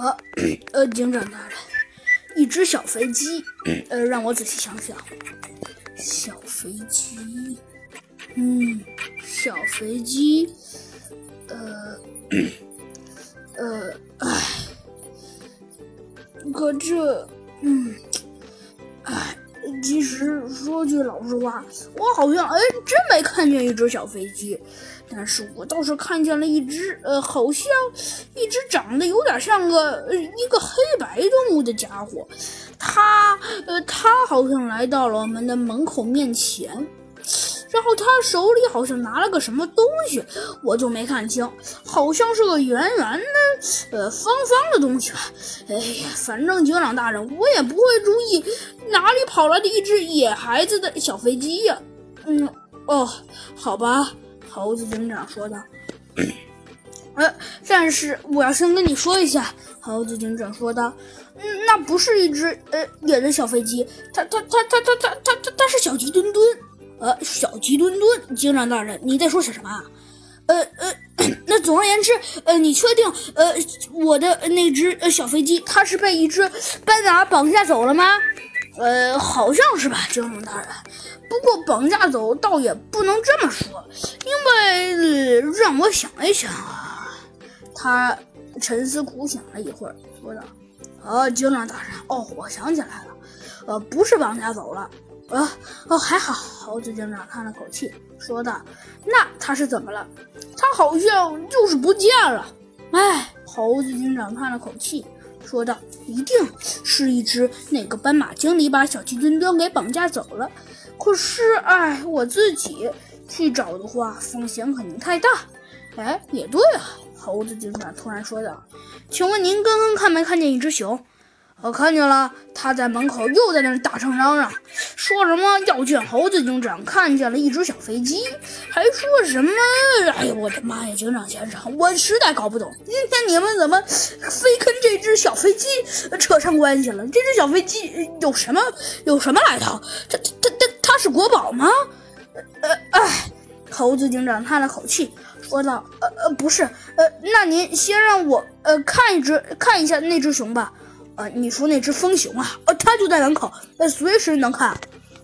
啊，呃，警长大人，一只小飞机，呃，让我仔细想想，小飞机，嗯，小飞机，呃，呃，唉，可这，嗯，其实说句老实话，我好像哎真没看见一只小飞机，但是我倒是看见了一只呃，好像一只长得有点像个呃一个黑白动物的家伙，它呃它好像来到了我们的门口面前。然后他手里好像拿了个什么东西，我就没看清，好像是个圆圆的、呃方方的东西吧。哎呀，反正警长大人，我也不会注意哪里跑来的一只野孩子的小飞机呀。嗯，哦，好吧，猴子警长说道。呃，但是我要先跟你说一下，猴子警长说道。嗯，那不是一只呃野的小飞机，它它它它它它它它它是小鸡墩墩。呃，小鸡墩墩，警长大人，你在说些什么？呃呃，那总而言之，呃，你确定，呃，我的那只小飞机，它是被一只斑马绑架走了吗？呃，好像是吧，警长大人。不过绑架走倒也不能这么说，因为让我想一想啊，他沉思苦想了一会儿，说道：“啊，警长大人，哦，我想起来了，呃，不是绑架走了。”呃哦，还好。猴子警长叹了口气，说道：“那他是怎么了？他好像就是不见了。”哎，猴子警长叹了口气，说道：“一定是一只那个斑马经理把小鸡墩墩给绑架走了。可是，哎，我自己去找的话，风险肯定太大。”哎，也对啊。猴子警长突然说道：“请问您刚刚看没看见一只熊？”我看见了，他在门口又在那大声嚷嚷，说什么要见猴子警长，看见了一只小飞机，还说什么？哎呀，我的妈呀，警长先生，我实在搞不懂，今天你们怎么非跟这只小飞机扯上关系了？这只小飞机有什么有什么来头？它它它它是国宝吗？呃哎，猴子警长叹了口气，说道：呃呃，不是，呃，那您先让我呃看一只看一下那只熊吧。啊，你说那只疯熊啊？哦，它就在门口，随时能看。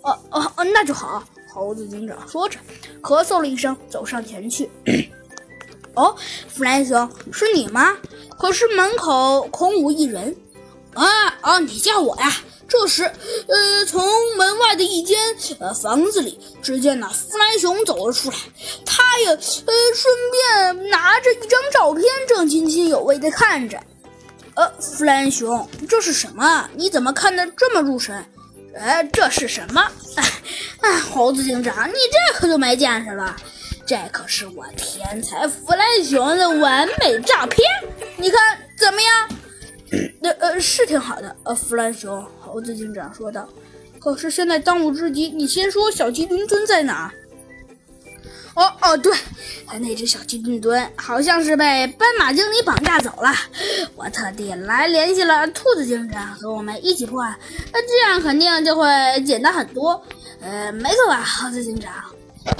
哦哦哦，那就好。猴子警长说着，咳嗽了一声，走上前去。哦，弗兰熊，是你吗？可是门口空无一人。啊啊，你叫我呀？这时，呃，从门外的一间呃房子里，只见那弗兰熊走了出来。他也呃顺便拿着一张照片，正津津有味地看着。呃，弗兰熊，这是什么？你怎么看得这么入神？哎，这是什么？哎，哎，猴子警长，你这可就没见识了。这可是我天才弗兰熊的完美照片，你看怎么样？呃呃，是挺好的。呃，弗兰熊，猴子警长说道。可是现在当务之急，你先说小鸡墩墩在哪？哦哦，对，那只小鸡墩墩好像是被斑马经理绑架走了。我特地来联系了兔子警长，和我们一起破案。那这样肯定就会简单很多。呃，没错吧，猴子警长？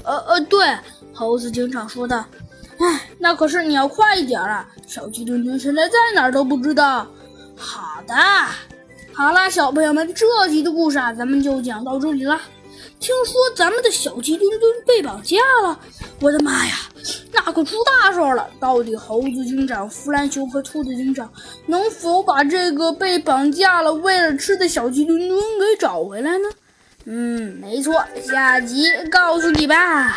呃呃，对，猴子警长说道。哎，那可是你要快一点啊！小鸡墩墩现在在哪儿都不知道。好的，好了，小朋友们，这集的故事啊，咱们就讲到这里了。听说咱们的小鸡墩墩被绑架了，我的妈呀，那可出大事了！到底猴子警长、弗兰熊和兔子警长能否把这个被绑架了为了吃的小鸡墩墩给找回来呢？嗯，没错，下集告诉你吧。